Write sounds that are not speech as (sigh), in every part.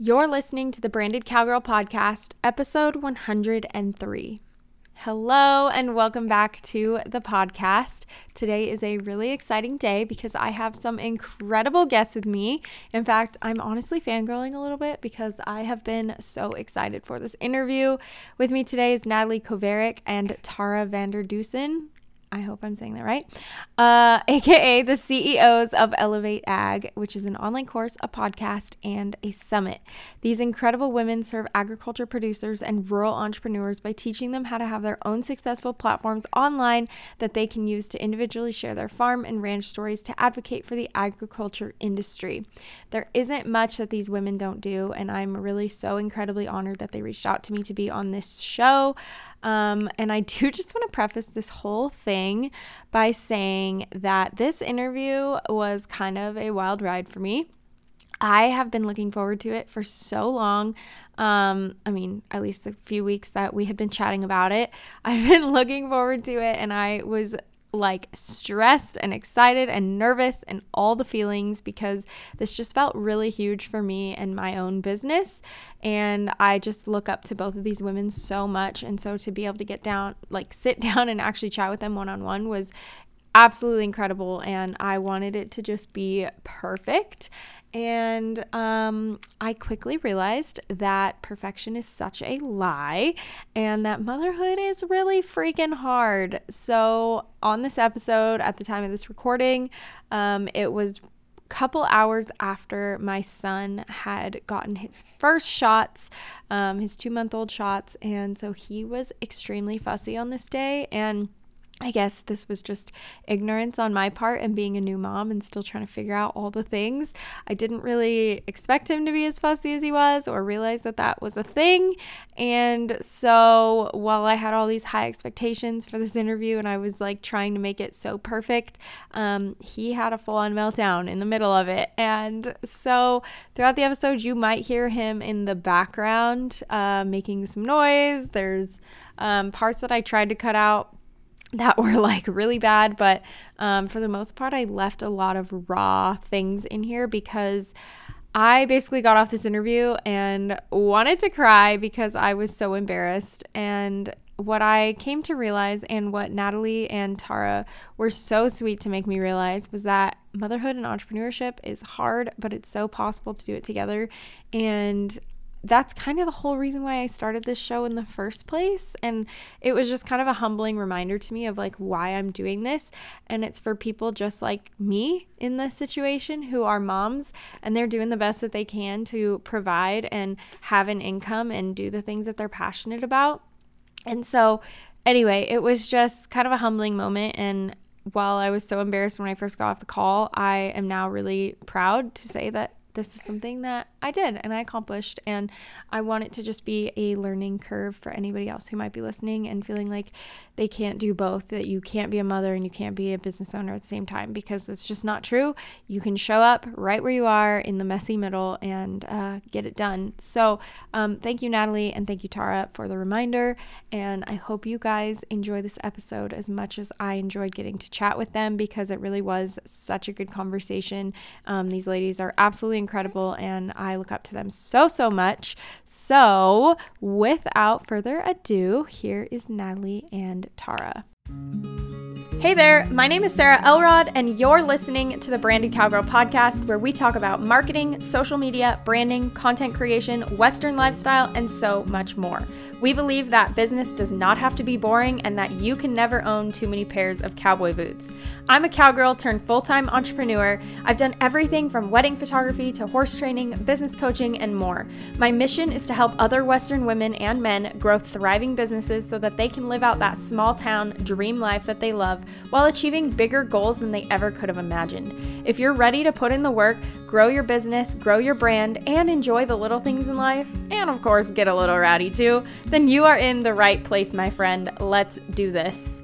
You're listening to the Branded Cowgirl Podcast, episode 103. Hello, and welcome back to the podcast. Today is a really exciting day because I have some incredible guests with me. In fact, I'm honestly fangirling a little bit because I have been so excited for this interview. With me today is Natalie Kovarik and Tara Vander Dussen. I hope I'm saying that right, uh, (laughs) aka the CEOs of Elevate Ag, which is an online course, a podcast, and a summit. These incredible women serve agriculture producers and rural entrepreneurs by teaching them how to have their own successful platforms online that they can use to individually share their farm and ranch stories to advocate for the agriculture industry. There isn't much that these women don't do, and I'm really so incredibly honored that they reached out to me to be on this show. Um, and I (laughs) do just want to preface this whole thing by saying that this interview was kind of a wild ride for me. I have been looking forward to it for so long. Um, I mean, at least the few weeks that we had been chatting about it, (laughs) I've been looking forward to it, and I was like stressed and excited and nervous and all the feelings because this just felt really huge for me and my own business. And I just look up to both of these women so much. And so to be able to get down, like sit (laughs) down and actually chat with them one on one was absolutely incredible. And I wanted it to just be perfect. And um, I quickly realized that perfection is such a lie and that motherhood is really freaking hard. So, on this episode, at the time of this recording, um, it was a couple hours after my son had gotten his first shots, um, his two month old shots. And so he was extremely fussy on this day. And I guess this was just ignorance on my part and being a new mom and still trying to figure out all the things. I didn't really expect him to be as fussy as he was or realize that that was a thing. And so while I had all these high expectations for this interview and I was like trying to make it so perfect, um, he had a full on meltdown in the middle of it. And so throughout the episode, you might hear him in the background uh, making some noise. There's um, parts that I tried to cut out that (laughs) were like really bad, but um, for the most part, I left a lot of raw things in here because I basically got off this interview and wanted to cry because I was so embarrassed. And what I came to realize, and what Natalie and Tara were so sweet to make me realize, was that motherhood and entrepreneurship is hard, but it's so possible to do it together. And that's kind of the whole reason why I started this show in the first place. And it was just kind of a humbling reminder to me of like why I'm doing this. And it's for people just like me in this situation who are moms and they're doing the best that they can to provide and have an income and do the things that they're passionate about. And so, anyway, it was just kind of a humbling moment. And while I was so embarrassed when I first got off the call, I am now really proud to say that this is something that I did and I accomplished. And I want it to just be a learning curve for anybody else who might be listening and feeling like they can't do both, that you can't be a mother and you can't be a business owner at the same time because it's just not true. You can show up right where you are in the messy middle and uh, get it done. So, um, thank you, Natalie, and thank you, Tara, for the reminder. And I hope you guys enjoy this episode as much as I enjoyed getting to chat with them because it really was such a good conversation. Um, these ladies are absolutely incredible and I look up to them so, so much. So, without further ado, here is Natalie and Tara. Hey there, my name is Sarah Elrod, and you're listening to the Branded Cowgirl podcast, where we talk about marketing, social media, branding, content creation, Western lifestyle, and so much more. We believe that business does not have to be boring and that you can never own too many pairs of cowboy boots. I'm a cowgirl turned full time entrepreneur. I've done everything from wedding photography to horse training, business coaching, and more. My mission is to help other Western women and men grow thriving businesses so that they can live out that small town dream life that they love while achieving bigger goals than they ever could have imagined. If you're ready to put in the work, grow your business, grow your brand, and enjoy the little things in life, and of course, get a little rowdy too, then you are in the right place, my friend. Let's do this.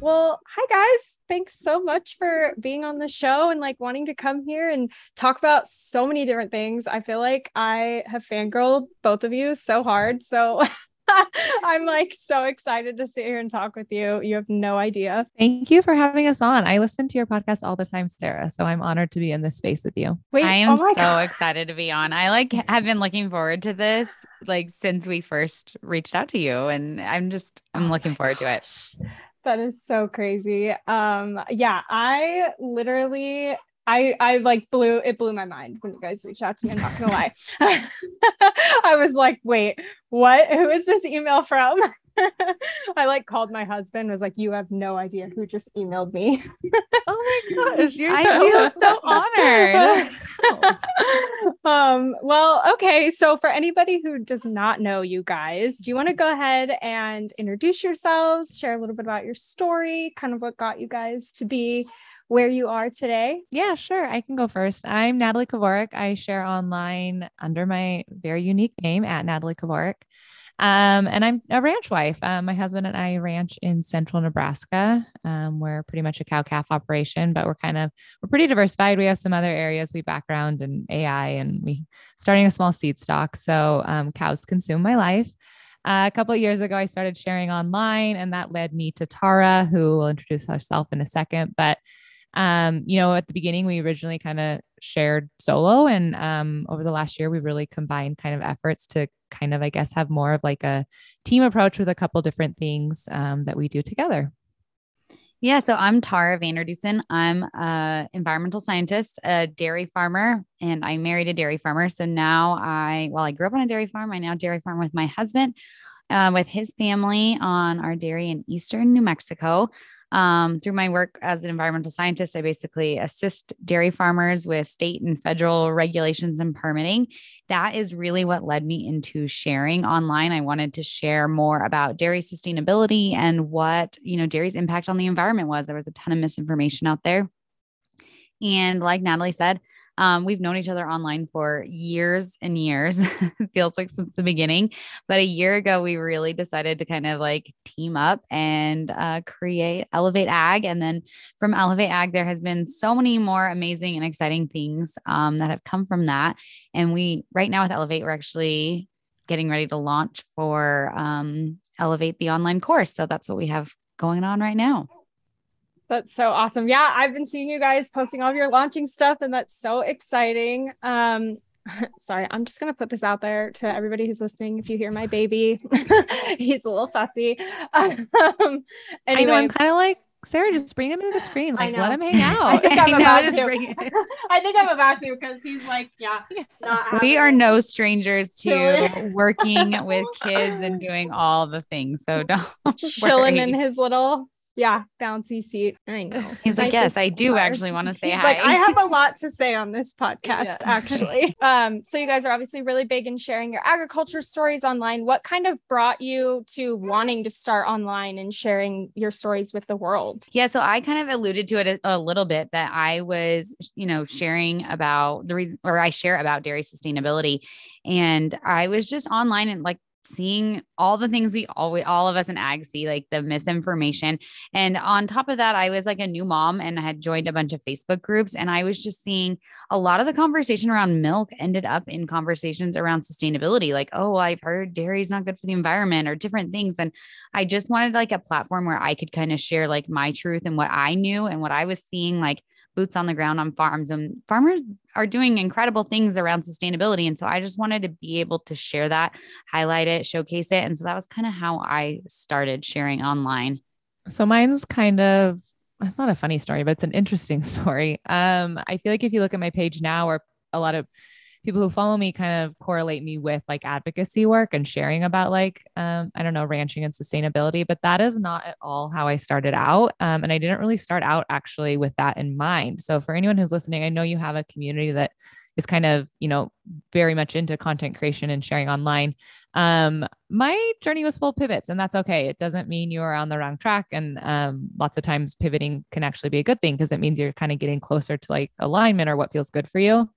Well, hi guys. Thanks so much for being on the show and like wanting to come here and talk about so many different things. I feel like I have fangirled both of you so hard. So (laughs) (laughs) I'm like so excited to sit here and talk with you. You have no idea. Thank you for having us on. I listen to your podcast all the time, Sarah. So I'm honored to be in this space with you. Wait, I am oh so God. excited to be on. I like have been looking forward to this like since we first reached out to you. And I'm just I'm oh looking forward gosh. to it. That is so crazy. Um, yeah, I literally I I like blew it blew my mind when you guys reached out to me. I'm not gonna lie. (laughs) I was like, wait, what? Who is this email from? (laughs) I like called my husband, was like, you have no idea who just emailed me. oh my gosh, you're (laughs) I so, feel so honored. um, well, okay. So for anybody who does not know you guys, do you want to go ahead and introduce yourselves, share a little bit about your story, kind of what got you guys to be where you are today? Yeah, sure. I can go first. I'm Natalie Kovarik. I share online under my very unique name at Natalie Kovarik. Um, and I'm a ranch wife. Um, my husband and I ranch in central Nebraska. Um, we're pretty much a cow calf operation, but we're kind of we're pretty diversified. We have some other areas we background in AI, and we starting a small seed stock. So um, cows consume my life. Uh, a couple years ago, I started sharing online, and that led me to Tara, who will introduce herself in a second. But um, you know, at the beginning, we originally kind of shared solo. And um, over the last year, we've really combined kind of efforts to kind of, I guess, have more of like a team approach with a couple different things um, that we do together. Yeah, so I'm Tara Vander Dussen. I'm an environmental scientist, a dairy farmer, and I married a dairy farmer. So now I, well, I grew up on a dairy farm. I now dairy farm with my husband, uh, with his family on our dairy in eastern New Mexico. Um, through my work as an environmental scientist, I basically assist dairy farmers with state and federal regulations and permitting. That is really what led me into sharing online. I wanted to share more about dairy sustainability and what, you know, dairy's impact on the environment was. There was a ton of misinformation out there. And like Natalie said, um, we've known each other online for years and years, (laughs) feels like since the beginning. But a year ago, we really decided to kind of like team up and uh, create Elevate Ag. And then from Elevate Ag, there has been so many more amazing and exciting things um, that have come from that. And we, right now with Elevate, we're actually getting ready to launch for um, Elevate the online course. So that's what we have going on right now. That's so awesome. Yeah, I've been seeing you guys posting all of your launching stuff, and that's so exciting. Um, (laughs) sorry, I'm just gonna put this out there to everybody who's listening. If you hear my baby, (laughs) he's a little fussy. (laughs) Um, anyway, I know I'm kind of like Sarah, just bring him into the screen. Like, let him hang out. I think I'm about to. I think I'm about to because he's like, yeah. we are no strangers to working with kids and doing all the things. So don't chilling worry. in his little yeah, bouncy seat. I know. (laughs) He's like, yes, I do actually want to say He's hi. Like, I have a lot to say on this (laughs) podcast, yeah. actually. (laughs) um, so you guys are obviously really big in sharing your agriculture stories online. What kind of brought you to wanting to start online and sharing your stories with the world? Yeah, so I kind of alluded to it a, a little bit that I was, you know, sharing about the reason, or I share about dairy sustainability, and I was just online and like seeing all the things we always all of us in ag see like the misinformation. And on top of that i was like a new mom and I had joined a bunch of facebook groups and i was just seeing a lot of the conversation around milk ended up in conversations around sustainability like oh i've heard dairy is not good for the environment or different things. And i just wanted like a platform where i could kind of share like my truth and what i knew and what i was seeing like boots on the ground on farms and farmers are doing incredible things around sustainability and so i just wanted to be able to share that highlight it showcase it and so that was kind of how i started sharing online. So mine's kind of it's not a funny story but it's an interesting (laughs) story. Um i feel like if you look at my page now or a lot of people who follow me kind of correlate me with like advocacy work and sharing about like um, I don't know ranching and sustainability, but that is not at all how I started out. Um, and I didn't really start out actually with that in mind. So for anyone who's listening, I know you have a community that is kind of you know very much into content creation and sharing online. Um, my journey was full pivots, and that's okay. It doesn't mean you are on the wrong track, and um, lots of times pivoting can actually be a good thing because it means you're kind of getting closer to like alignment or what feels good for you.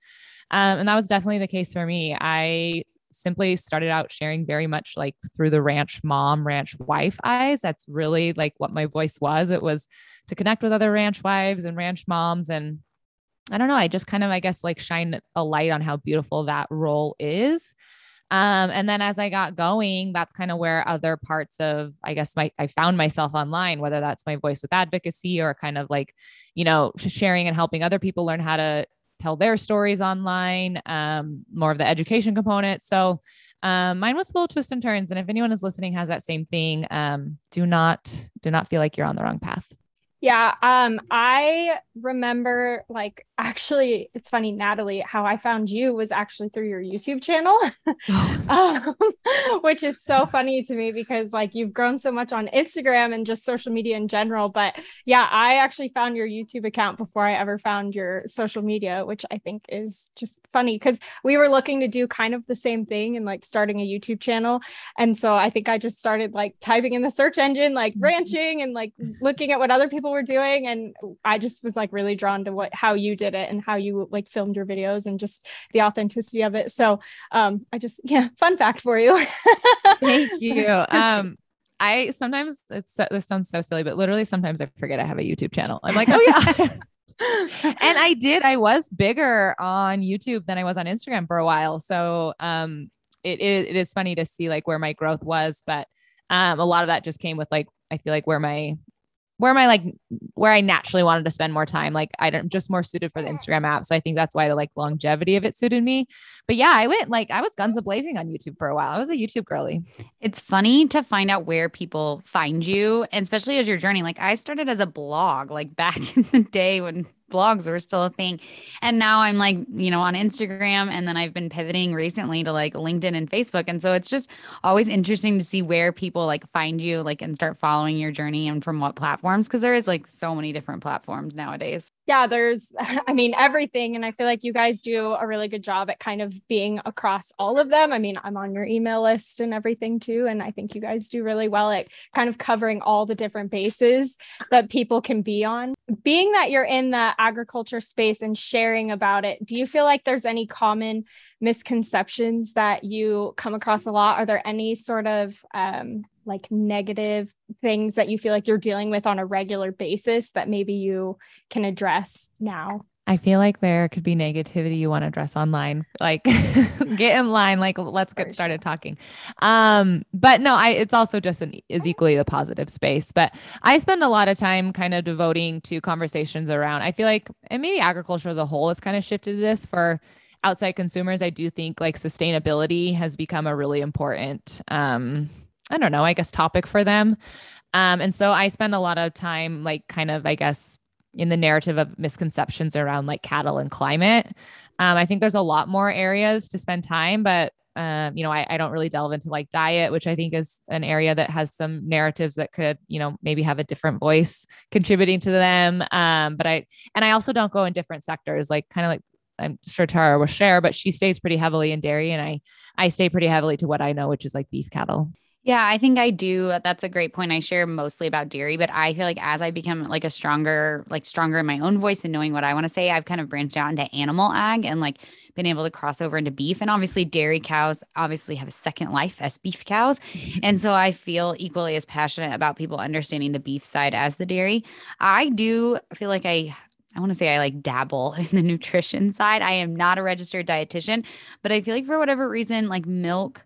Um, and that was definitely the case for me. I simply started out sharing very much like through the ranch mom, ranch wife eyes. That's really like what my voice was. It was to connect with other ranch wives and ranch moms. And I don't know, I just kind of, I guess, like shine a light on how beautiful that role is. Um, and then as I got going, that's kind of where other parts of, I guess, my I found myself online, whether that's my voice with advocacy or kind of like, you know, sharing and helping other people learn how to tell their stories online, um, more of the education component. So um, mine was full of twists and turns. And if anyone is listening has that same thing, um, do not do not feel like you're on the wrong path. Yeah, um, I remember like (laughs) actually it's funny, Natalie, how I found you was actually through your YouTube channel. (laughs) (laughs) um, which is so funny to me because like you've grown so much on Instagram and just social media in general. But yeah, I actually found your YouTube account before I ever found your social media, which I think is just funny because we were looking to do kind of the same thing and like starting a YouTube channel. And so I think I just started like typing in the search engine, like mm-hmm. ranching and like looking at what other people were doing and i just was like really drawn to what how you did it and how you like filmed your videos and just the authenticity of it so um i just (laughs) yeah fun fact for you thank (laughs) you um i sometimes it's this sounds so silly but literally sometimes i forget i have a youtube channel i'm like oh yeah (laughs) and I did. I was bigger on YouTube than I was on Instagram for a while. So um, it, it, it is funny to see like where my growth was, but um, a lot of that just came with like I feel like where my where am I like where I naturally wanted to spend more time. Like I don't just more suited for the Instagram app. So I think that's why the like longevity of it suited me. But yeah, I went like I was guns a blazing on YouTube for a while. I was a YouTube girly. It's funny to find out where people find you, and especially as your journey. Like I started as a blog, like back (laughs) in the day when blogs were still a thing. And now I'm like, you know, on Instagram and then I've been pivoting recently to like LinkedIn and Facebook. And so it's just always interesting to see where people like find you like and start following your journey and from what platforms because there is like so many different platforms nowadays yeah, there's, (laughs) I mean, everything. And I feel like you guys do a really good job at kind of being across all of them. I mean, I'm on your email list and everything too. And I think you guys do really well at kind of covering all the different bases that people can be on. Being that you're in the agriculture space and sharing about it, do you feel like there's any common misconceptions that you come across a lot? Are there any sort of um, like negative things that you feel like you're dealing with on a regular basis that maybe you can address now? I feel like there could be negativity you want to address online. Like (laughs) get in line, like let's get started talking. Um, but no, I it's also just an is equally the positive space. But I spend a lot of time kind of devoting to conversations around I feel like and maybe agriculture as a whole has kind of shifted this for outside consumers. I do think like sustainability has become a really important um I don't know, I guess topic for them. Um, and so I spend a lot of time, like, kind of, I guess, in the narrative of misconceptions around like cattle and climate. Um, I think there's a lot more areas to spend time, but um, you know, I, I don't really delve into like diet, which I think is an area that has some narratives that could, you know, maybe have a different voice contributing to them. Um, but I, and I also don't go in different sectors, like kind of like I'm sure Tara will share, but she stays pretty heavily in dairy, and I, I stay pretty heavily to what I know, which is like beef cattle. Yeah, I think I do. Uh, that's a great point. I share mostly about dairy, but I feel like as I become like a stronger, like stronger in my own voice and knowing what I want to say, I've kind of branched out into animal ag and like been able to cross over into beef. And obviously, dairy cows obviously have a second life as beef cows. And so I feel equally as passionate about people understanding the beef side as the dairy. I do feel like I I want to say I like dabble (laughs) in the nutrition side. I am not a registered dietitian, but I feel like for whatever reason, like milk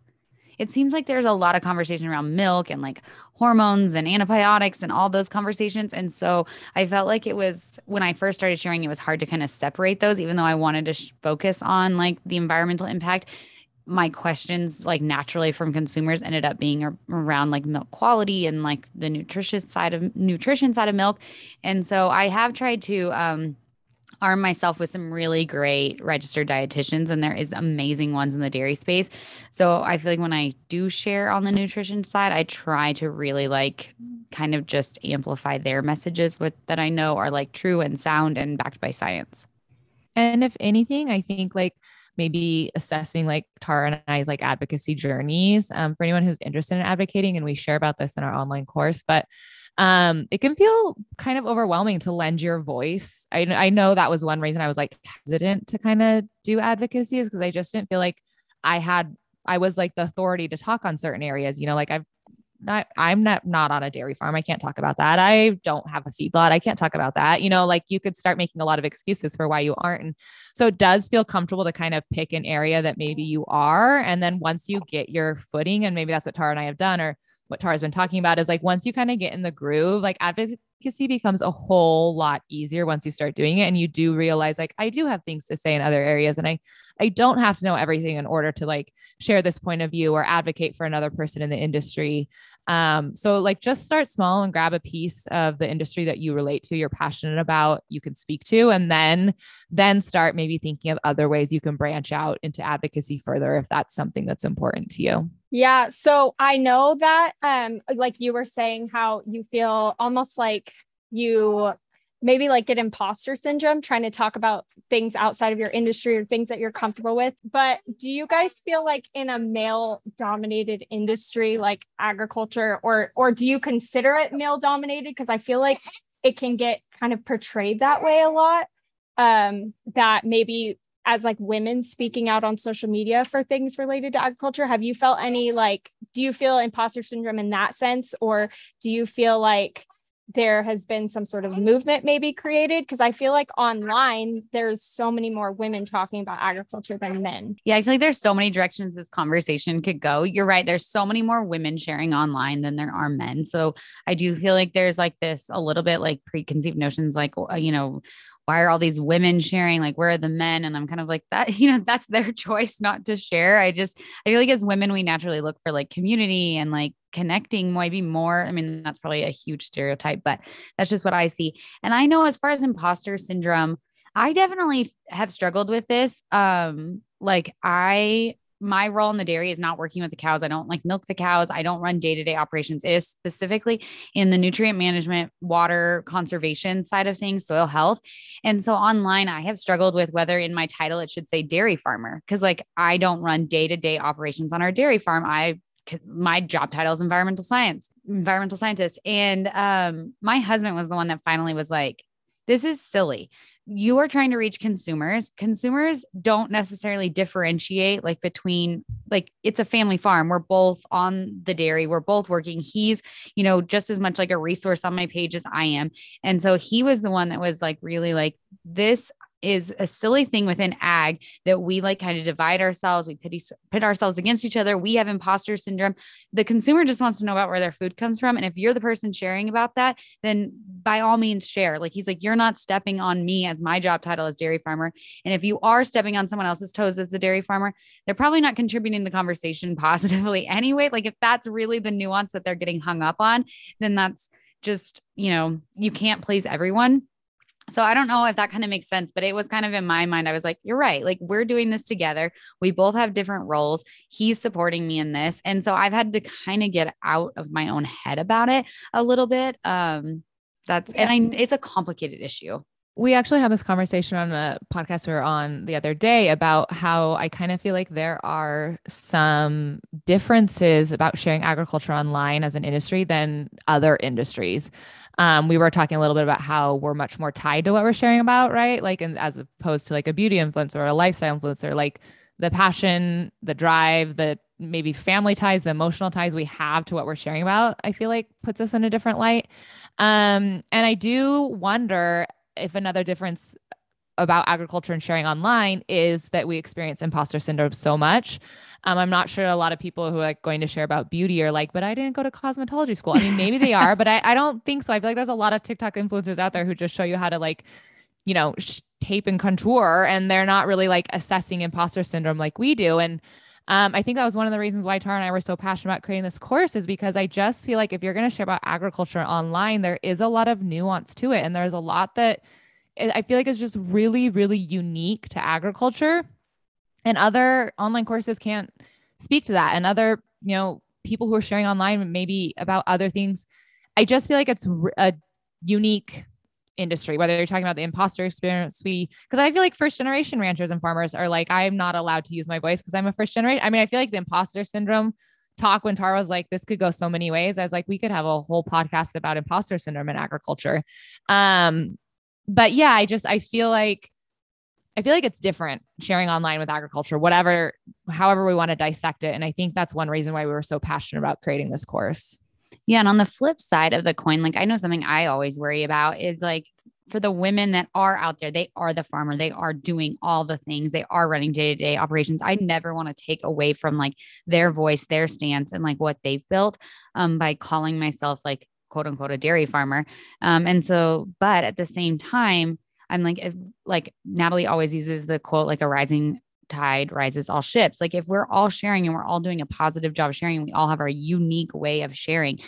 it seems like there's a lot of conversation around milk and like hormones and antibiotics and all those conversations. And so I felt like it was when I first started sharing, it was hard to kind of separate those, even though I wanted to sh- focus on like the environmental impact. My questions, like naturally from consumers, ended up being around like milk quality and like the nutritious side of nutrition side of milk. And so I have tried to, um, arm myself with some really great registered dietitians and there is amazing ones in the dairy space so i feel like when i do share on the nutrition side i try to really like kind of just amplify their messages with that i know are like true and sound and backed by science and if anything i think like maybe assessing like Tara and I's like advocacy journeys um, for anyone who's interested in advocating. And we share about this in our online course. But um, it can feel kind of overwhelming to lend your voice. I, I know that was one reason I was like hesitant to kind of do advocacy is because I just didn't feel like I had, I was like the authority to talk on certain areas. You know, like I've not I'm not not on a dairy farm. I can't talk about that. I don't have a feedlot. I can't talk about that. You know, like you could start making a lot of excuses for why you aren't. And so it does feel comfortable to kind of pick an area that maybe you are. And then once you get your footing, and maybe that's what Tara and I have done, or what Tara's been talking about is like once you kind of get in the groove, like advocacy becomes a whole lot easier once you start doing it and you do realize like I do have things to say in other areas and I I don't have to know everything in order to like share this point of view or advocate for another person in the industry. Um, so like just start small and grab a piece of the industry that you relate to, you're passionate about, you can speak to, and then then start maybe thinking of other ways you can branch out into advocacy further if that's something that's important to you. Yeah. So I know that, um, like you were saying, how you feel almost like you maybe like get imposter syndrome trying to talk about things outside of your industry or things that you're comfortable with. But do you guys feel like in a male dominated industry like agriculture or or do you consider it male dominated because I feel like it can get kind of portrayed that way a lot um that maybe as like women speaking out on social media for things related to agriculture have you felt any like do you feel imposter syndrome in that sense or do you feel like there has been some sort of movement maybe created because I feel like online there's so many more women talking about agriculture than men. Yeah, I feel like there's so many directions this conversation could go. You're right. There's so many more women sharing online than there are men. So I do feel like there's like this a little bit like preconceived notions like uh, you know why are all these women sharing? Like, where are the men? And I'm kind of like that, (laughs) you know, that's their choice not to share. I just, I feel like as women, we naturally look for like community and like connecting maybe more. I mean, that's probably a huge stereotype, but that's just what I see. And I know as far as imposter syndrome, I definitely have struggled with this. Um, like I my role in the dairy is not working with the cows. I don't like milk the cows. I don't run day to day operations. It is specifically in the nutrient management, water conservation side of things, soil health. And so online, I have struggled with whether in my title it should say dairy farmer because like I don't run day to day operations on our dairy farm. I my job title is environmental science, environmental scientist. And um, my husband was the one that finally was like, this is silly you are trying to reach consumers. Consumers don't necessarily differentiate like between like it's a family farm. We're both on the dairy. We're both working. He's you know just as much like a resource on my page as i am. And so he was the one that was like really like this is a silly thing within ag that we like kind of divide ourselves. We pity, pit ourselves against each other. We have imposter syndrome. The consumer just wants to know about where their food comes from. And if you're the person sharing about that, then by all means share. Like he's like, you're not stepping on me as my job title as dairy farmer. And if you are stepping on someone else's toes as a dairy farmer, they're probably not contributing the conversation (laughs) positively anyway. Like if that's really the nuance that they're getting hung up on, then that's just, you know, you can't please everyone so I don't know if that kind of makes sense, but it was kind of in my mind. I was like, you're right. Like we're doing this together. We both have different roles. He's supporting me in this. And so I've had to kind of get out of my own head about it a little bit. Um, that's yeah. and I it's a complicated issue we actually had this conversation on a podcast we were on the other day about how I kind of feel like there are some differences about sharing agriculture online as an industry than other industries. Um, we were talking a little bit about how we're much more tied to what we're sharing about, right? Like, and as opposed to like a beauty influencer or a lifestyle influencer, like the passion, the drive, the maybe family ties, the emotional ties we have to what we're sharing about, I feel like puts us in a different light. Um, and I do wonder if another difference about agriculture and sharing online is that we experience imposter syndrome so much. Um, I'm not sure a lot of people who are like going to share about beauty are like, but I didn't go to cosmetology school. I mean, maybe they are, (laughs) but I, I don't think so. I feel like there's a lot of TikTok influencers out there who just show you how to like, you know, sh- tape and contour, and they're not really like assessing imposter syndrome like we do. And um, I think that was one of the reasons why Tara and I were so passionate about creating this course is because I just feel like if you're going to share about agriculture online, there is a lot of nuance to it. And there's a lot that I feel like is just really, really unique to agriculture. And other online courses can't speak to that. And other, you know, people who are sharing online maybe about other things. I just feel like it's a unique industry, whether you're talking about the imposter experience, we, because I feel like first generation ranchers and farmers are like, I'm not allowed to use my voice because I'm a first generation. I mean, I feel like the imposter syndrome talk when Tara was like, this could go so many ways. I was like, we could have a whole podcast about imposter syndrome in agriculture. Um, but yeah, I just, I feel like, I feel like it's different sharing online with agriculture, whatever, however we want to dissect it. And I think that's one reason why we were so passionate about creating this course. Yeah. And on the flip side of the coin, like I know something I always worry about is like for the women that are out there, they are the farmer, they are doing all the things, they are running day to day operations. I never want to take away from like their voice, their stance, and like what they've built um, by calling myself like quote unquote a dairy farmer. Um, and so, but at the same time, I'm like, if like Natalie always uses the quote, like a rising tide rises all ships. Like if we're all sharing and we're all doing a positive job sharing, we all have our unique way of sharing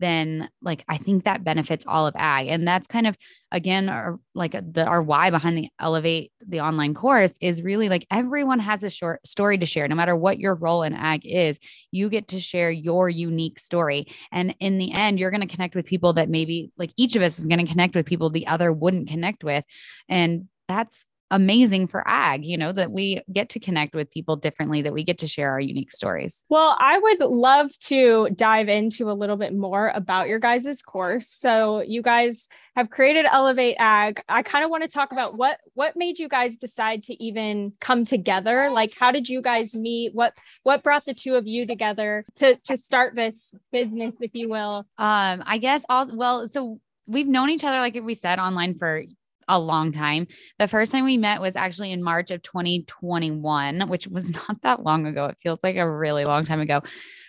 then like I think that benefits all of ag. And that's kind of again our, like uh, the our why behind the elevate the online course is really like everyone has a short story to share no matter what your role in ag is you get to share your unique story and in the end you're going to connect with people that maybe like each of us is going to connect with people the other wouldn't connect with and that's amazing for ag, you know, that we get to connect with people differently, that we get to share our unique stories. Well, I would love to dive into a little bit more about your guys' course. So you guys have created Elevate Ag. I kind of want to talk about what what made you guys decide to even come together? Like how did you guys meet? What what brought the two of you together to to start this business, if you will? Um, I guess all well, so we've known each other, like we said, online for a long time. The first time we met was actually in March of 2021, which was (laughs) not that long ago. It feels like a really long time ago.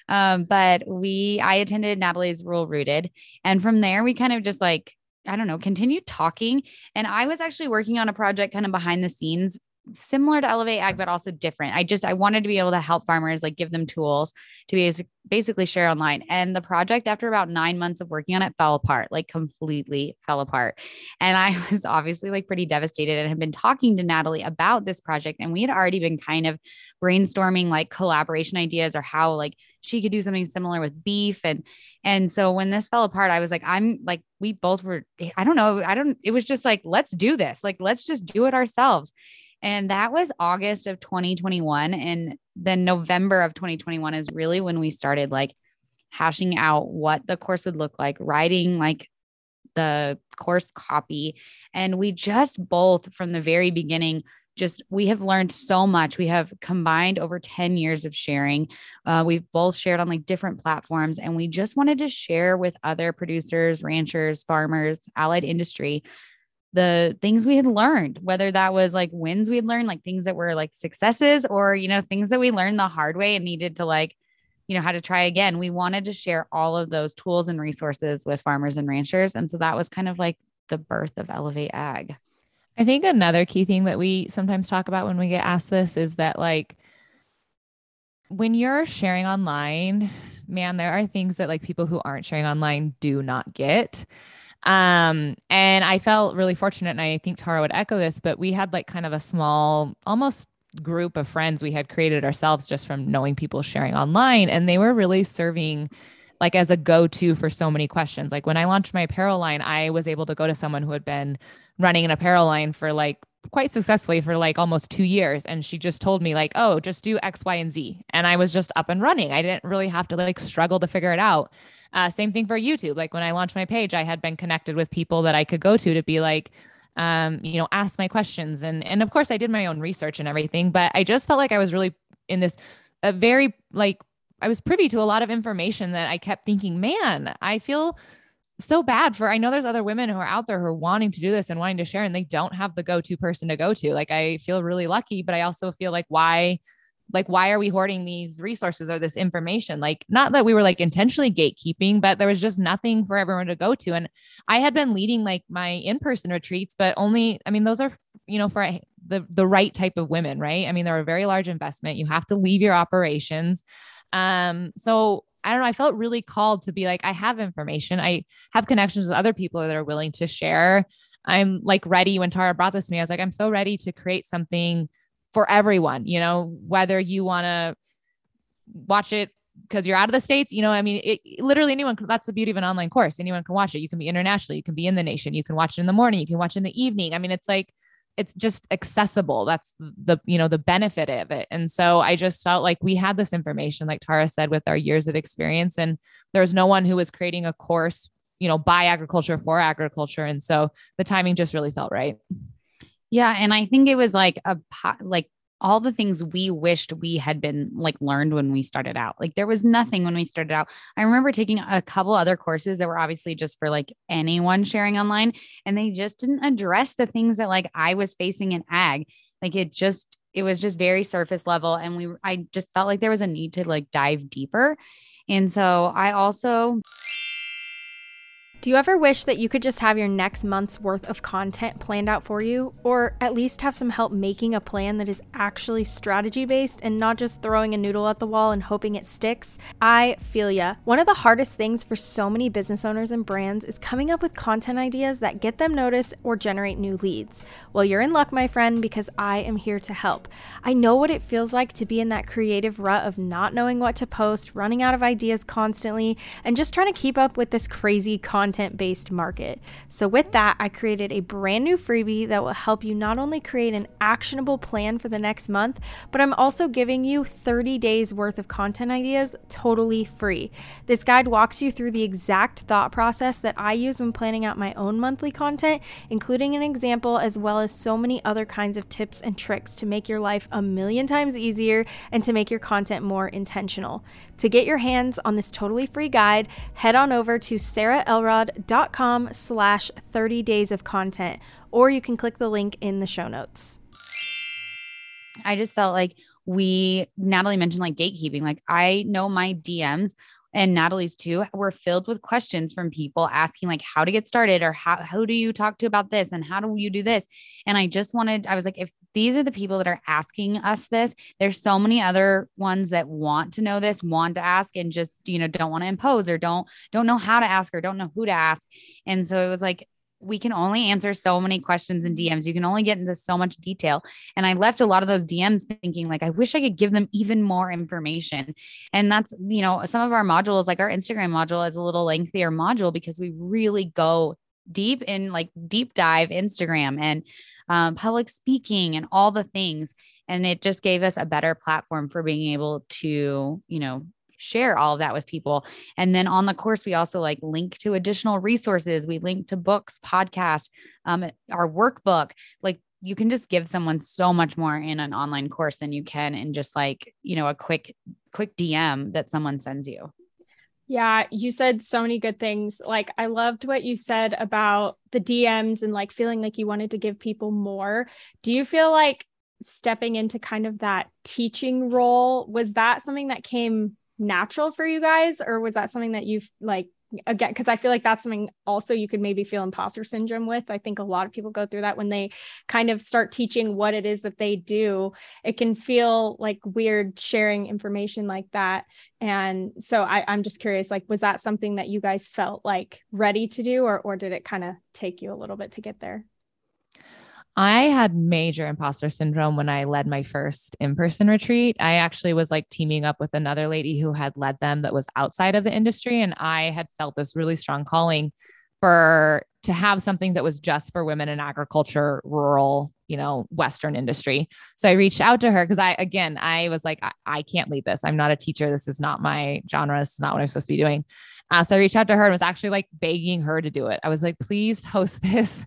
Um, but we, I attended Natalie's Rural Rooted. And from there, we kind of just like, I don't know, continued talking. And I was actually working on a project kind of behind the scenes similar to Elevate Ag, but also different. I just I wanted to be able to help farmers, like give them tools to be basically share online. And the project, after about nine months of working on it, fell apart, like completely fell apart. And I (laughs) was obviously like pretty devastated and had been talking to Natalie about this project. And we had already been kind of brainstorming like collaboration ideas or how like she could do something similar with beef and and so when this fell apart i was like i'm like we both were i don't know i don't it was just like let's do this like let's just do it ourselves and that was August of 2021. And then November of 2021 is really when we started like hashing out what the course would look like, writing like the course copy. And we just both from the very beginning just we have learned so much we have combined over 10 years of sharing uh, we've both shared on like different platforms and we just wanted to share with other producers ranchers farmers allied industry the things we had learned, whether that was like wins we had learned, like things that were like successes, or, you know, things that we learned the hard way and needed to like, you know, how to try again. We wanted to share all of those tools and resources with farmers and ranchers. And so that was kind of like the birth of Elevate Ag. I think another key thing that we sometimes talk about when we get asked this is that, like, when you're sharing online, man, there are things that like people who aren't sharing online do not get. Um, and I felt really fortunate, and I think Tara would echo this, but we had like kind of a small, almost group of friends we had created ourselves just from knowing people sharing online, and they were really serving like as a go-to for so many questions. Like when I launched my apparel line, I was able to go to someone who had been running an apparel line for like quite successfully for like almost two years. And she just told me, like, oh, just do X, Y, and Z. And I was just up and running. I didn't really have to like struggle to figure it out. Uh, same thing for YouTube. Like when I launched my page, I had been connected with people that I could go to to be like, um, you know, ask my questions. And and of course I did my own research and everything, but I just felt like I was really in this a very like I was privy to a lot of information that I kept thinking, man, I feel so bad for I know there's other women who are out there who are wanting to do this and wanting to share and they don't have the go-to person to go to. Like I feel really lucky, but I also feel like why like why are we hoarding these resources or this information? Like not that we were like intentionally gatekeeping but there was just nothing for everyone to go to. And i had been leading like my in-person retreats but only i mean those are you know for the the right type of women right? I mean they're a very large investment. You have to leave your operations. Um so I don't know. I felt really called to be like, I have information. I have connections with other people that are willing to share. I'm like ready when Tara brought this to me. I was like, I'm so ready to create something for everyone, you know, whether you want to watch it because you're out of the states you know i mean it, literally anyone that's the beauty of an online course anyone can watch it you can be internationally you can be in the nation you can watch it in the morning you can watch it in the evening i mean it's like it's just accessible. That's the you know the benefit of it. And so i just felt like we had this information like tara said with our years of experience and there's no one who was creating a course you know by agriculture for agriculture. And so the timing just really felt right. Yeah and i think it was like a like all the things we wished we had been like learned when we started out. Like there was nothing when we started out. I remember taking a couple other courses that were obviously just for like anyone sharing online and they just didn't address the things that like I was facing in ag. Like it just it was just very surface level and we I just felt like there was a need to like dive deeper. And so I also do you ever wish that you could just have your next month's worth of content planned out for you, or at least have some help making a plan that is actually strategy based and not just throwing a noodle at the wall and hoping it sticks? I feel ya. One of the hardest things for so many business owners and brands is coming up with content ideas that get them noticed or generate new leads. Well, you're in luck, my friend, because I am here to help. I know what it feels like to be in that creative rut of not knowing what to post, running out of ideas constantly, and just trying to keep up with this crazy content content based market. So, with that, I created a brand new freebie that will help you not only create an actionable plan for the next month, but I'm also giving you 30 days worth of content ideas totally free. This guide walks you through the exact thought process that I use when planning out my own monthly content, including an example as well as so many other kinds of tips and tricks to make your life a million times easier and to make your content more intentional. To get your hands on this totally free guide, head on over to Sarah Elrod com slash 30 days of content, or you can click the link in the show notes. I just felt like we, Natalie mentioned like gatekeeping. Like I know my DMs and Natalie's too were filled with questions from people asking like how to get started or how who do you talk to about this and how do you do this? And I just wanted I was like if these are the people that are asking us this there's so many other ones that want to know this want to ask and just you know don't want to impose or don't don't know how to ask or don't know who to ask. And so it was like we can only answer so many questions in DMs. You can only get into so much detail. And I left a lot of those DMs thinking, like, I wish I could give them even more information. And that's, you know, some of our modules, like our Instagram module, is a little lengthier module because we really go deep in like deep dive Instagram and um, public speaking and all the things. And it just gave us a better platform for being able to, you know, share all of that with people. And then on the course, we also like link to additional resources. We link to books, podcasts, um, our workbook. Like you can just give someone so much more in an online course than you can in just like, you know, a quick, quick DM that someone sends you. Yeah, you said so many good things. Like, I loved what you said about the DMs and like feeling like you wanted to give people more. Do you feel like stepping into kind of that teaching role was that something that came natural for you guys or was that something that you've like again because i feel like that's something also you could maybe feel imposter syndrome with. I think a lot of people go through that when they kind of start teaching what it is that they do it can feel like weird sharing information like that. And so I, i'm just curious like was that something that you guys felt like ready to do or or did it kind of take you a little bit to get there I had major imposter syndrome when I led my first in person retreat. I actually was like teaming up with another lady who had led them that was outside of the industry. And I had felt this really strong calling for to have something that was just for women in agriculture, rural, you know, Western industry. So I reached out to her because I, again, I was like, I, I, can't lead this. I'm not a teacher. This is not my genre. This is not what I'm supposed to be doing. Uh, so I reached out to her and was actually like begging her to do it. I was like, please host (laughs) this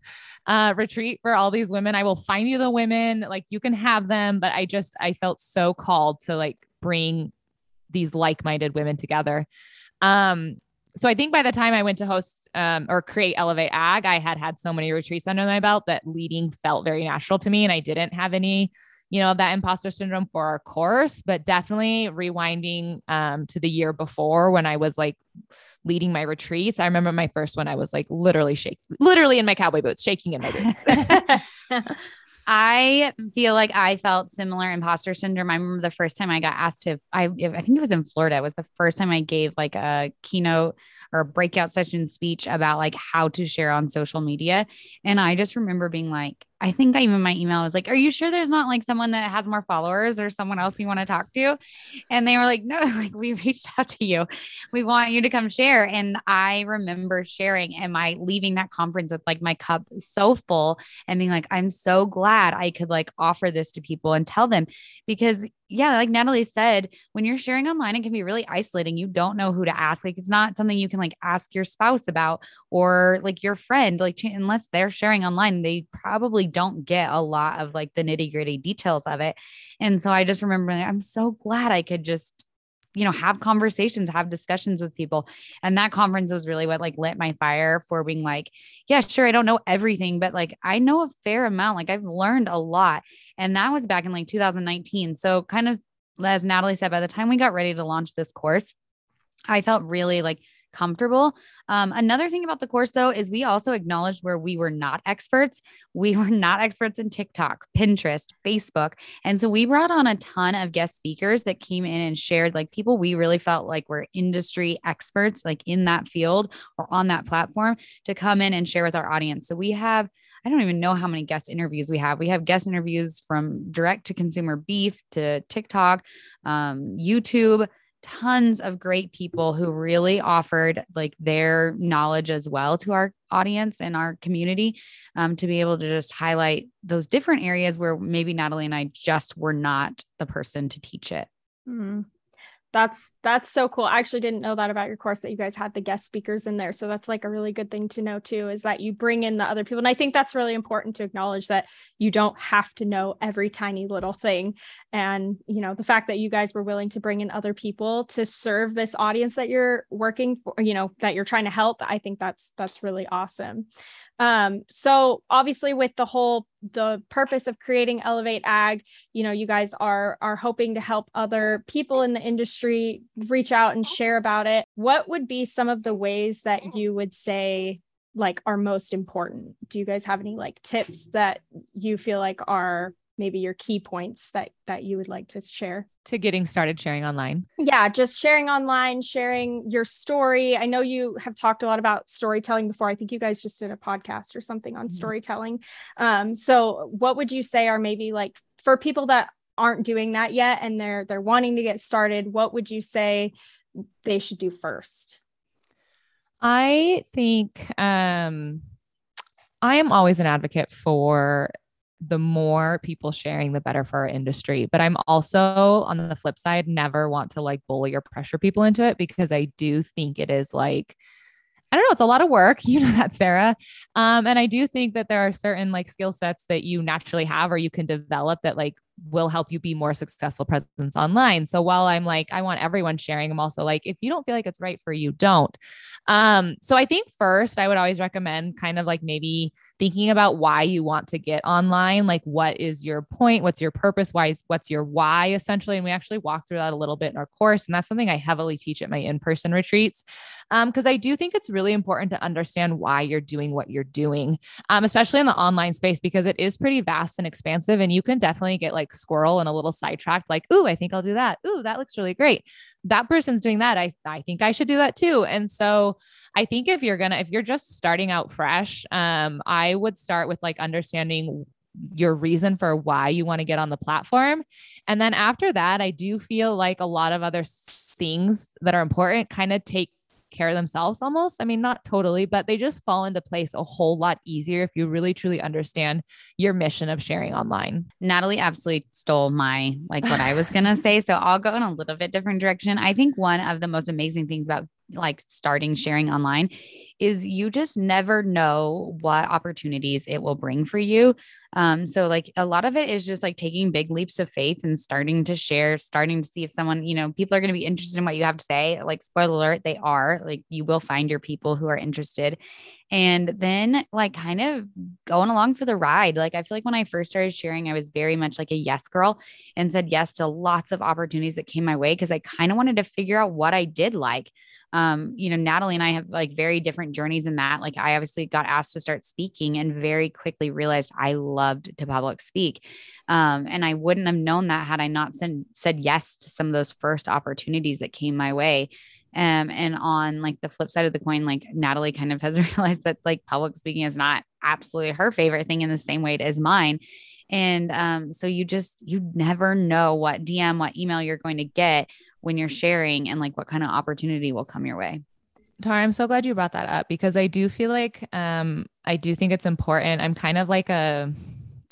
uh, retreat for all these women. I will find you the women, like you can have them. But I just, I felt so called to like bring these like minded women together. Um, so I think by the time I went to host um, or create Elevate Ag, I had had so many retreats under my belt that leading felt very natural to me, and I didn't have any, you know, that imposter syndrome for our course. But definitely rewinding um, to the year before when I was like leading my retreats. I remember my first one, I was like literally shaking, literally in my cowboy boots, shaking in my boots. (laughs) I feel like I felt similar imposter syndrome. I remember the first time I got asked to, I, I think it was in Florida. It was the first time I gave like a keynote or a breakout session speech about like how to share on social media. And I just remember being like, I think I even my email was like, Are you sure there's not like someone that has more followers or someone else you want to talk to? And they were like, No, (laughs) like we reached out to you. We want you to come share. And I remember sharing and my leaving that conference with like my cup so full and being like, I'm so glad I could like offer this to people and tell them because yeah, like Natalie said, when you're sharing online, it can be really isolating. You don't know who to ask. Like, it's not something you can like ask your spouse about or like your friend, like, unless they're sharing online, they probably don't get a lot of like the nitty gritty details of it. And so I just remember, I'm so glad I could just you know have conversations have discussions with people. And that conference was really what like lit my fire for being like yeah sure i don't know everything but like i know a fair amount. Like i've learned a lot. And that was back in like 2019 so kind of as natalie said by the time we got ready to launch this course i felt really like comfortable. Um, another thing about the course, though, is we also acknowledged where we were not experts. We (laughs) were not experts in TikTok, Pinterest, Facebook. And so we brought on a ton of guest speakers that came in and shared, like people we really felt like were industry experts, like in that field or on that platform to come in and share with our audience. So we have I don't even know how many guest interviews we have. We have guest interviews from direct to consumer beef to TikTok, um, YouTube, tons of great people who really offered like their knowledge as well to our audience and our community um, to be able to just highlight those different areas where maybe Natalie and I just were not the person to teach it. Mm-hmm that's that's so cool. I actually didn't know that about your course that you guys had the guest speakers in there. So that's like a really good thing to know too is that you bring in the other people. And I think that's really important to acknowledge that you don't have to know every tiny little thing. And you know, the fact that you guys were willing to bring in other people to serve this audience that you're working for, you know, that you're trying to help, I think that's that's really awesome. Um, so obviously with the whole the purpose of creating Elevate Ag, you know, you guys are are hoping to help other people in the industry reach out and share about it. What would be some of the ways that you would say like are most important? Do you guys have any like tips that you feel like are maybe your key points that that you would like to share? To getting started sharing online. Yeah just sharing online sharing your story. I know you have talked a lot about storytelling before. I think you guys just did a podcast or something on mm-hmm. storytelling. Um, so what would you say are maybe like for people that aren't doing that yet and they're they're wanting to get started what would you say they should do first? I think um I am always an advocate for the more people sharing, the better for our industry. But I'm also on the flip side, never want to like bully or pressure people into it because I do think it is like, I don't know, it's a lot of work. (laughs) You know that, Sarah. Um, and I do think that there are certain like skill sets that you naturally have or you can develop that like will help you be more successful presence online. So while I'm like, I want everyone sharing, I'm also like, if you don't feel like it's right for you, don't. Um, so I think first, I would always recommend kind of like maybe thinking about why you want to get online. Like, what is your point? What's your purpose? Why is what's your why essentially? And we actually walk through that a little bit in our course. And that's something I heavily teach at my in-person retreats. Um, because I do think it's really important to understand why you're doing what you're doing, um, especially in the online space, because it is pretty vast and expansive. And you can definitely get like squirrel and a little sidetracked, like, ooh, I think I'll do that. Ooh, that looks really great. That person's doing that. I, I think I should do that too. And so I think if you're gonna, if you're just starting out fresh, um, I would start with like understanding your reason for why you want to get on the platform. And then after that, I do feel like a lot of other things that are important kind of take care themselves almost. I mean, not totally, but they just fall into place a whole lot easier if you really truly understand your mission of sharing online. Natalie absolutely stole my like what I was going to say. So I'll go in a little bit different direction. I think one of the most amazing things about like starting sharing online is you just never know what opportunities it will bring for you. Um, so like a lot of it is just like taking big leaps of faith and starting to share, starting to see if someone, you know, people are going to be interested in what you have to say. Like spoiler alert, they are. Like you will find your people who are interested. And then like kind of going along for the ride. Like I feel like when I first started sharing, I was very much like a yes girl and said yes to lots of opportunities that came my way because I kind of wanted to figure out what I did like um, you know, Natalie and I have like very different journeys in that. Like I obviously got asked to start speaking and very quickly realized I loved to public speak. Um, and I wouldn't have known that had I not said, said yes to some of those first opportunities that came my way. Um, and on like the flip side of the coin, like Natalie kind of (laughs) has realized that like public speaking is not absolutely her favorite thing in the same way it is mine. And um, so you just, you never know what DM, what email you're going to get when you're sharing and like what kind of opportunity will come your way. Tara, I'm so glad you brought that up because I do feel like um I do think it's important. I'm kind of like a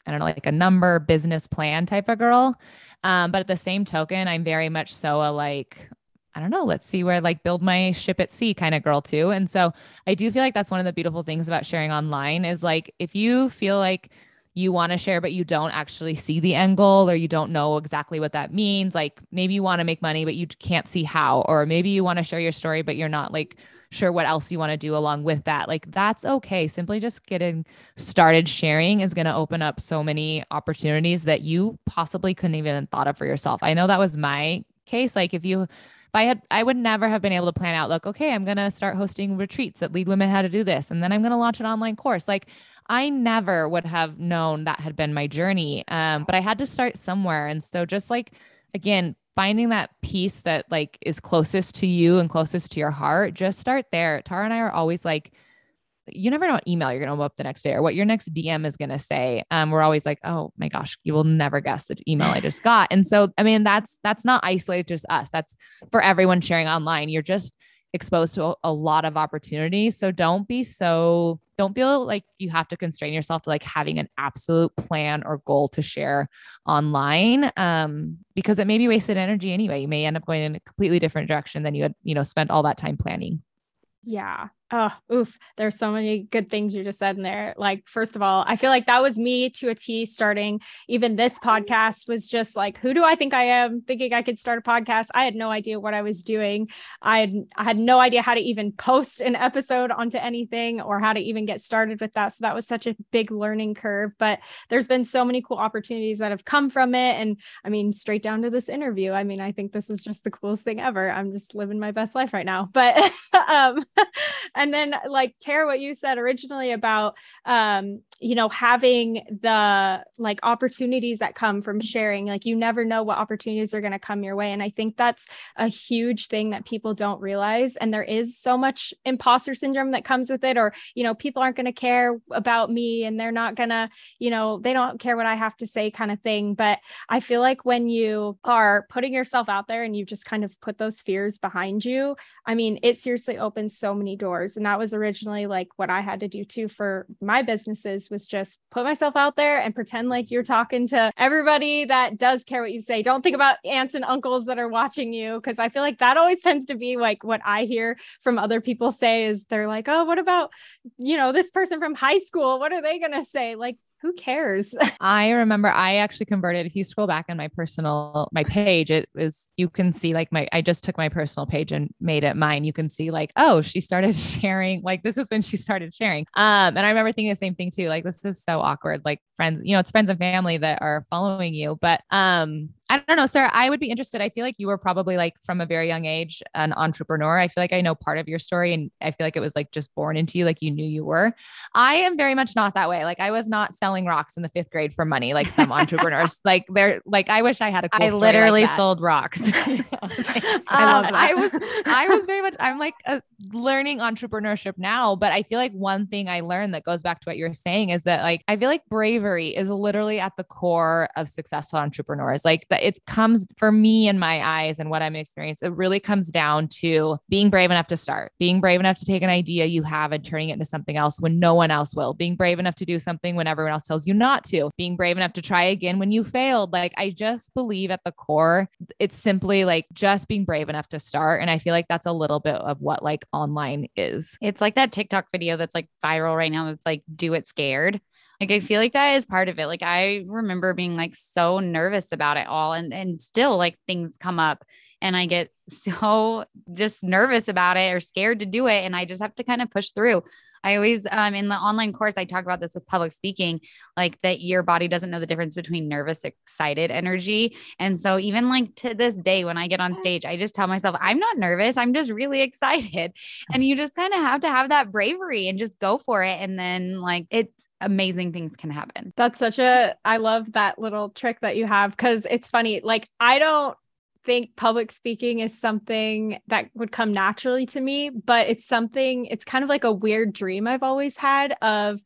I don't know, like a number business plan type of girl. Um, but at the same token, I'm very much so a like, I don't know, let's see where like build my ship at sea kind of girl too. And so I do feel like that's one of the beautiful things about sharing online is like if you feel like you want to share, but you don't actually see the end goal or you don't know exactly what that means. Like maybe you want to make money, but you can't see how, or maybe you want to share your story, but you're not like sure what else you want to do along with that. Like that's okay. Simply just getting started sharing is going to open up so many opportunities that you possibly couldn't even thought of for yourself. I know that was my case. Like if you if I had, I would never have been able to plan out, like, okay, I'm going to start hosting retreats that lead women how to do this. And then I'm going to launch an online course. Like, I never would have known that had been my journey. Um, but I had to start somewhere. And so just like, again, finding that piece that like is closest to you and closest to your heart, just start there. Tara and I are always like, you never know what email you're going to open up the next day or what your next DM is going to say. Um, we're always like, oh my gosh, you will never guess the email I just got. And so, I mean, that's that's not isolated just us. That's for everyone sharing online. You're just exposed to a, lot of opportunities. So don't be so don't feel like you have to constrain yourself to like having an absolute plan or goal to share online um, because it may be wasted energy anyway. You may end up going in a completely different direction than you had, you know, spent all that time planning. Yeah. Oh, oof. There's so many good things you just said in there. Like, first of all, I feel like that was me to a T starting. Even this podcast was just like, who do I think I am? Thinking I could start a podcast. I had no idea what I was doing. I had I had no idea how to even post an episode onto anything or how to even get started with that. So that was such a big learning curve. But there's been so many cool opportunities that have come from it. And I mean, straight down to this interview. I mean, I think this is just the coolest thing ever. I'm just living my best life right now. But (laughs) um (laughs) and then like Tara, what you said originally about um, you know, having the like opportunities that come from sharing, like you never know what opportunities are going to come your way. And I think that's a huge thing that people don't realize. And there is so much imposter syndrome that comes with it, or, you know, people aren't going to care about me and they're not going to, you know, they don't care what I have to say kind of thing. But I feel like when you are putting yourself out there and you just kind of put those fears behind you, I mean, it seriously opens so many doors. And that was originally like what I had to do too for my businesses was just put myself out there and pretend like you're talking to everybody that does care what you say. Don't think about aunts and uncles that are watching you because I feel like that always tends to be like what I hear from other people say is they're like, "Oh, what about, you know, this person from high school? What are they going to say?" Like who cares? (laughs) I remember I actually converted. If you scroll back on my personal my page, it was you can see like my I just took my personal page and made it mine. You can see like, oh, she started (laughs) sharing. Like this is when she started sharing. Um, and I remember thinking the same thing too. Like this is so awkward. Like friends, you know, it's friends and family that are following you. But um, I don't know, Sarah. I would be interested. I feel like you were probably like from a very young age an entrepreneur. I feel like I know part of your story, and I feel like it was like just born into you, like you knew you were. I am very much not that way. Like I was not selling rocks in the fifth grade for money, like some entrepreneurs. (laughs) Like they're like I wish I had a. Cool I literally like sold rocks. (laughs) (laughs) I love um. I was I was very much. I'm like a learning entrepreneurship now, but I feel like one thing I learned that goes back to what you're saying is that like I feel like bravery is literally at the core of successful entrepreneurs. Like that it comes for me in my eyes and what I'm experiencing, it really comes down to being brave enough to start, being brave enough to take an idea you have and turning it into something else when no one else will, being brave enough to do something when everyone else tells you not to, being brave enough to try again when you failed. Like I just believe at the core, it's simply like just being brave enough to start. And I feel like that's a little bit of what like online is. It's like that TikTok video that's like viral right now that's like do it scared. Like I feel like that is part of it. Like I remember being like so nervous about it all and and still like things come up and I get (laughs) so just nervous about it or scared to do it and I just have to kind of push through. I always um in the online course I talk about this with public speaking like that your body doesn't know the difference between nervous excited energy and so even like to this day when I get on stage I just tell myself I'm not nervous I'm just really (laughs) excited and you just kind of have to have that bravery and just go for it and then like it's amazing things can happen. That's such a I love that little trick that you have cuz it's funny like I don't think public speaking is something that would come naturally to me, but it's something it's kind of like a weird dream I've always had of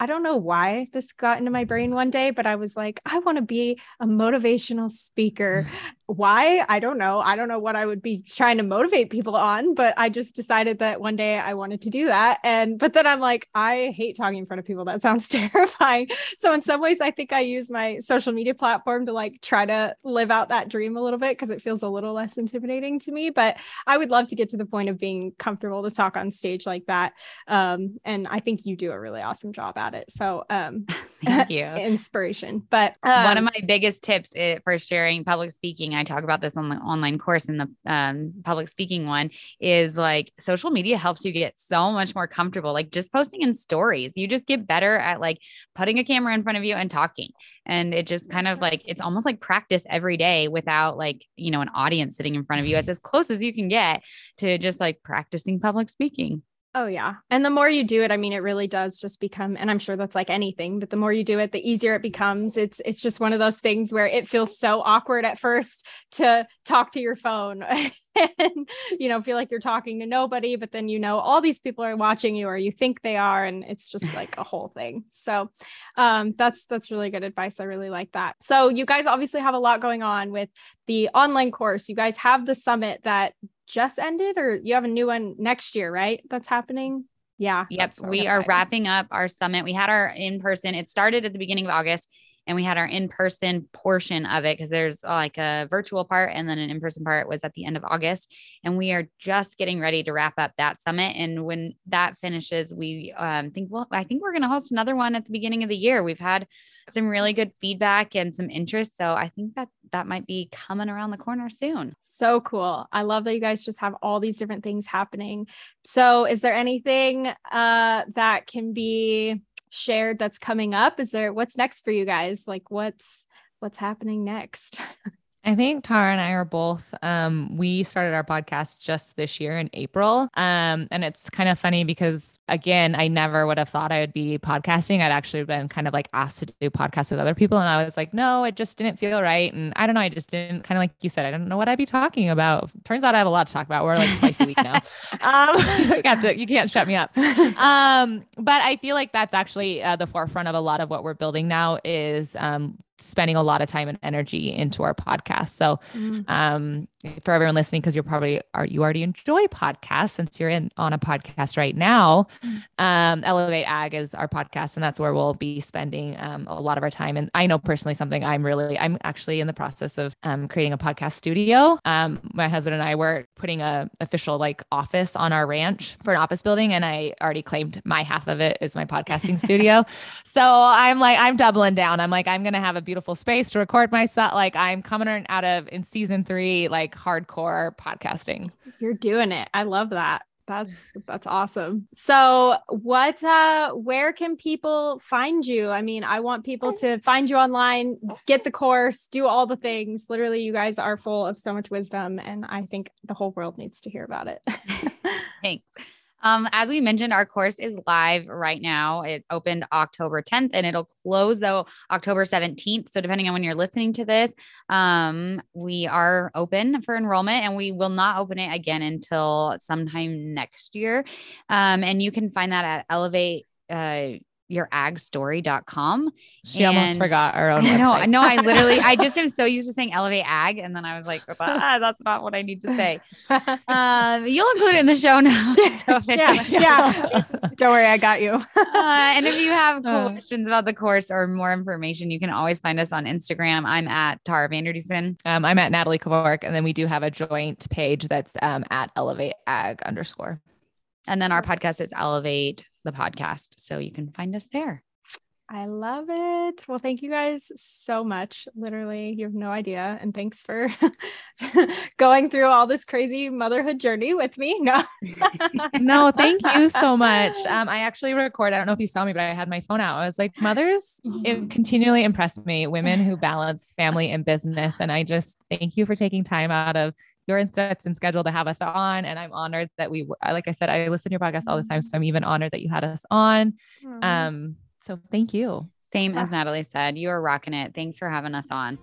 I don't know why this got into my brain one day, but I was like, I want to be a motivational speaker. (laughs) why? I don't know. I don't know what I would be trying to motivate people on, but I just decided that one day I wanted to do that. And, but then I'm like, I hate talking in front of people. That sounds (laughs) terrifying. So, in some ways, I think I use my social media platform to like try to live out that dream a little bit because it feels a little less intimidating to me. But I would love to get to the point of being comfortable to talk on stage like that. Um, and I think you do a really awesome job at it. So, um, (laughs) thank you. (laughs) inspiration. But um, one of my biggest tips eh, for sharing public speaking, I talk about this on the online course in the um, public speaking one, is like social media helps you get so much more comfortable. Like just posting in stories, you just get better at like putting a camera in front of you and talking. And it just kind of like, it's almost like practice every day without like, you know, an audience sitting in front of you. It's as close as you can get to just like practicing public speaking. Oh yeah. And the more you do it, I mean it really does just become and I'm sure that's like anything, but the more you do it, the easier it becomes. It's it's just one of those things where it feels so awkward at first to talk to your phone (laughs) and you know, feel like you're talking to nobody, but then you know all these people are watching you or you think they are and it's just (laughs) like a whole thing. So, um that's that's really good advice. I really like that. So, you guys obviously have a lot going on with the online course. You guys have the summit that just ended or you have a new one next year, right? That's happening. Yeah. Yep. We are wrapping up our summit. We had our in person, it started at the beginning of August and we had our in-person portion of it because there's like a virtual part and then an in-person part was at the end of August. And we are just getting ready to wrap up that summit. And when that finishes we um, think well I think we're going to host another one at the beginning of the year. We've had some really good feedback and some interest. So I think that that might be coming around the corner soon. So cool. I love that you guys just have all these different things happening. So is there anything uh, that can be shared that's coming up? Is there what's next for you guys? Like what's what's happening next? (laughs) I think Tara and I are both. Um, we started our podcast just this year in April. Um, and it's kind of funny because again, I never would have thought I would be podcasting. I'd actually been kind of like asked to do podcasts with other people. And I was like, no, it just didn't feel right. And I don't know, I just didn't kind of like you said, I don't know what I'd be talking about. Turns out I have a lot to talk about. We're like twice a week now. (laughs) um, (laughs) to, you can't shut me up. Um, but I feel like that's actually uh, the forefront of a lot of what we're building now is um, spending a lot of time and energy into our podcast. So, mm. um, for everyone listening, because you're probably are you already enjoy podcasts since you're in on a podcast right now. Mm. Um, Elevate Ag is our podcast, and that's where we'll be spending um, a lot of our time. And I know personally something I'm really I'm actually in the process of um, creating a podcast studio. Um, my husband and I were putting a official like office on our ranch for an office building, and I already claimed my half of it is my podcasting (laughs) studio. So I'm like I'm doubling down. I'm like I'm gonna have a beautiful space to record myself. Like I'm coming out of in season three like hardcore podcasting. You're doing it. I love that. That's that's awesome. So, what uh where can people find you? I mean, I want people to find you online, get the course, do all the things. Literally, you guys are full of so much wisdom and I think the whole world needs to hear about it. (laughs) Thanks. Um, as we mentioned, our course is live right now. It opened October 10th and it'll close though October 17th. So depending on when you're listening to this, um, we are open for enrollment and we will not open it again until sometime next year. Um, and you can find that at Elevate uh, youragstory.com. She and almost forgot our own. No, no, I literally, I just (laughs) am so used to saying elevate ag. And then I was like, (laughs) ah, that's not what I need to say. (laughs) um, you'll include it in the show notes. So yeah, yeah. Don't worry, I got you. uh, and if you have uh. questions about the course or more information, you can always find us on Instagram. I'm at Tara Vander Dussen. Um, I'm at Natalie Kovarik. And then we do have a joint page that's um, at elevate ag underscore. And then our podcast is Elevate the podcast. So you can find us there. I love it. Well, thank you guys so much. Literally, you have no idea. And thanks for (laughs) going through all this crazy motherhood journey with me. No, (laughs) no, thank you so much. (laughs) Um, I actually record. I don't know if you saw me, but I had my phone out. I was like, mothers, it mm-hmm. continually impressed me, women who balance family and business. And I just thank you for taking time out of your sets and schedule to have us on. And I'm honored that we, like I said, I listen to your podcast all the time. So I'm even honored that you had us on. Um, so thank you. Same as Natalie said, you are rocking it. Thanks for having us on.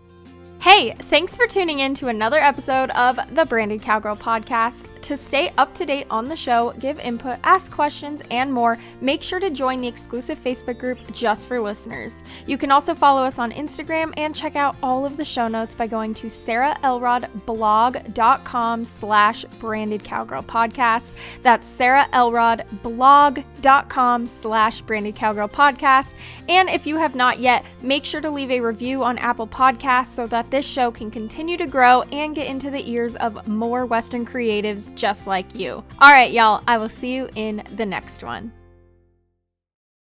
Hey, thanks for tuning in to another episode of the Branded Cowgirl podcast. To stay up to date on the show, give input, ask questions, and more, make sure to join the exclusive Facebook group just for listeners. You can also follow us on Instagram and check out all of the show notes by going to sarahelrodblog.com slash branded cowgirl podcast. That's sarahelrodblog.com slash branded cowgirl podcast. And if you have not yet, make sure to leave a review on Apple Podcasts so that this show can continue to grow and get into the ears of more Western creatives just like you. All right, y'all, I will see you in the next one.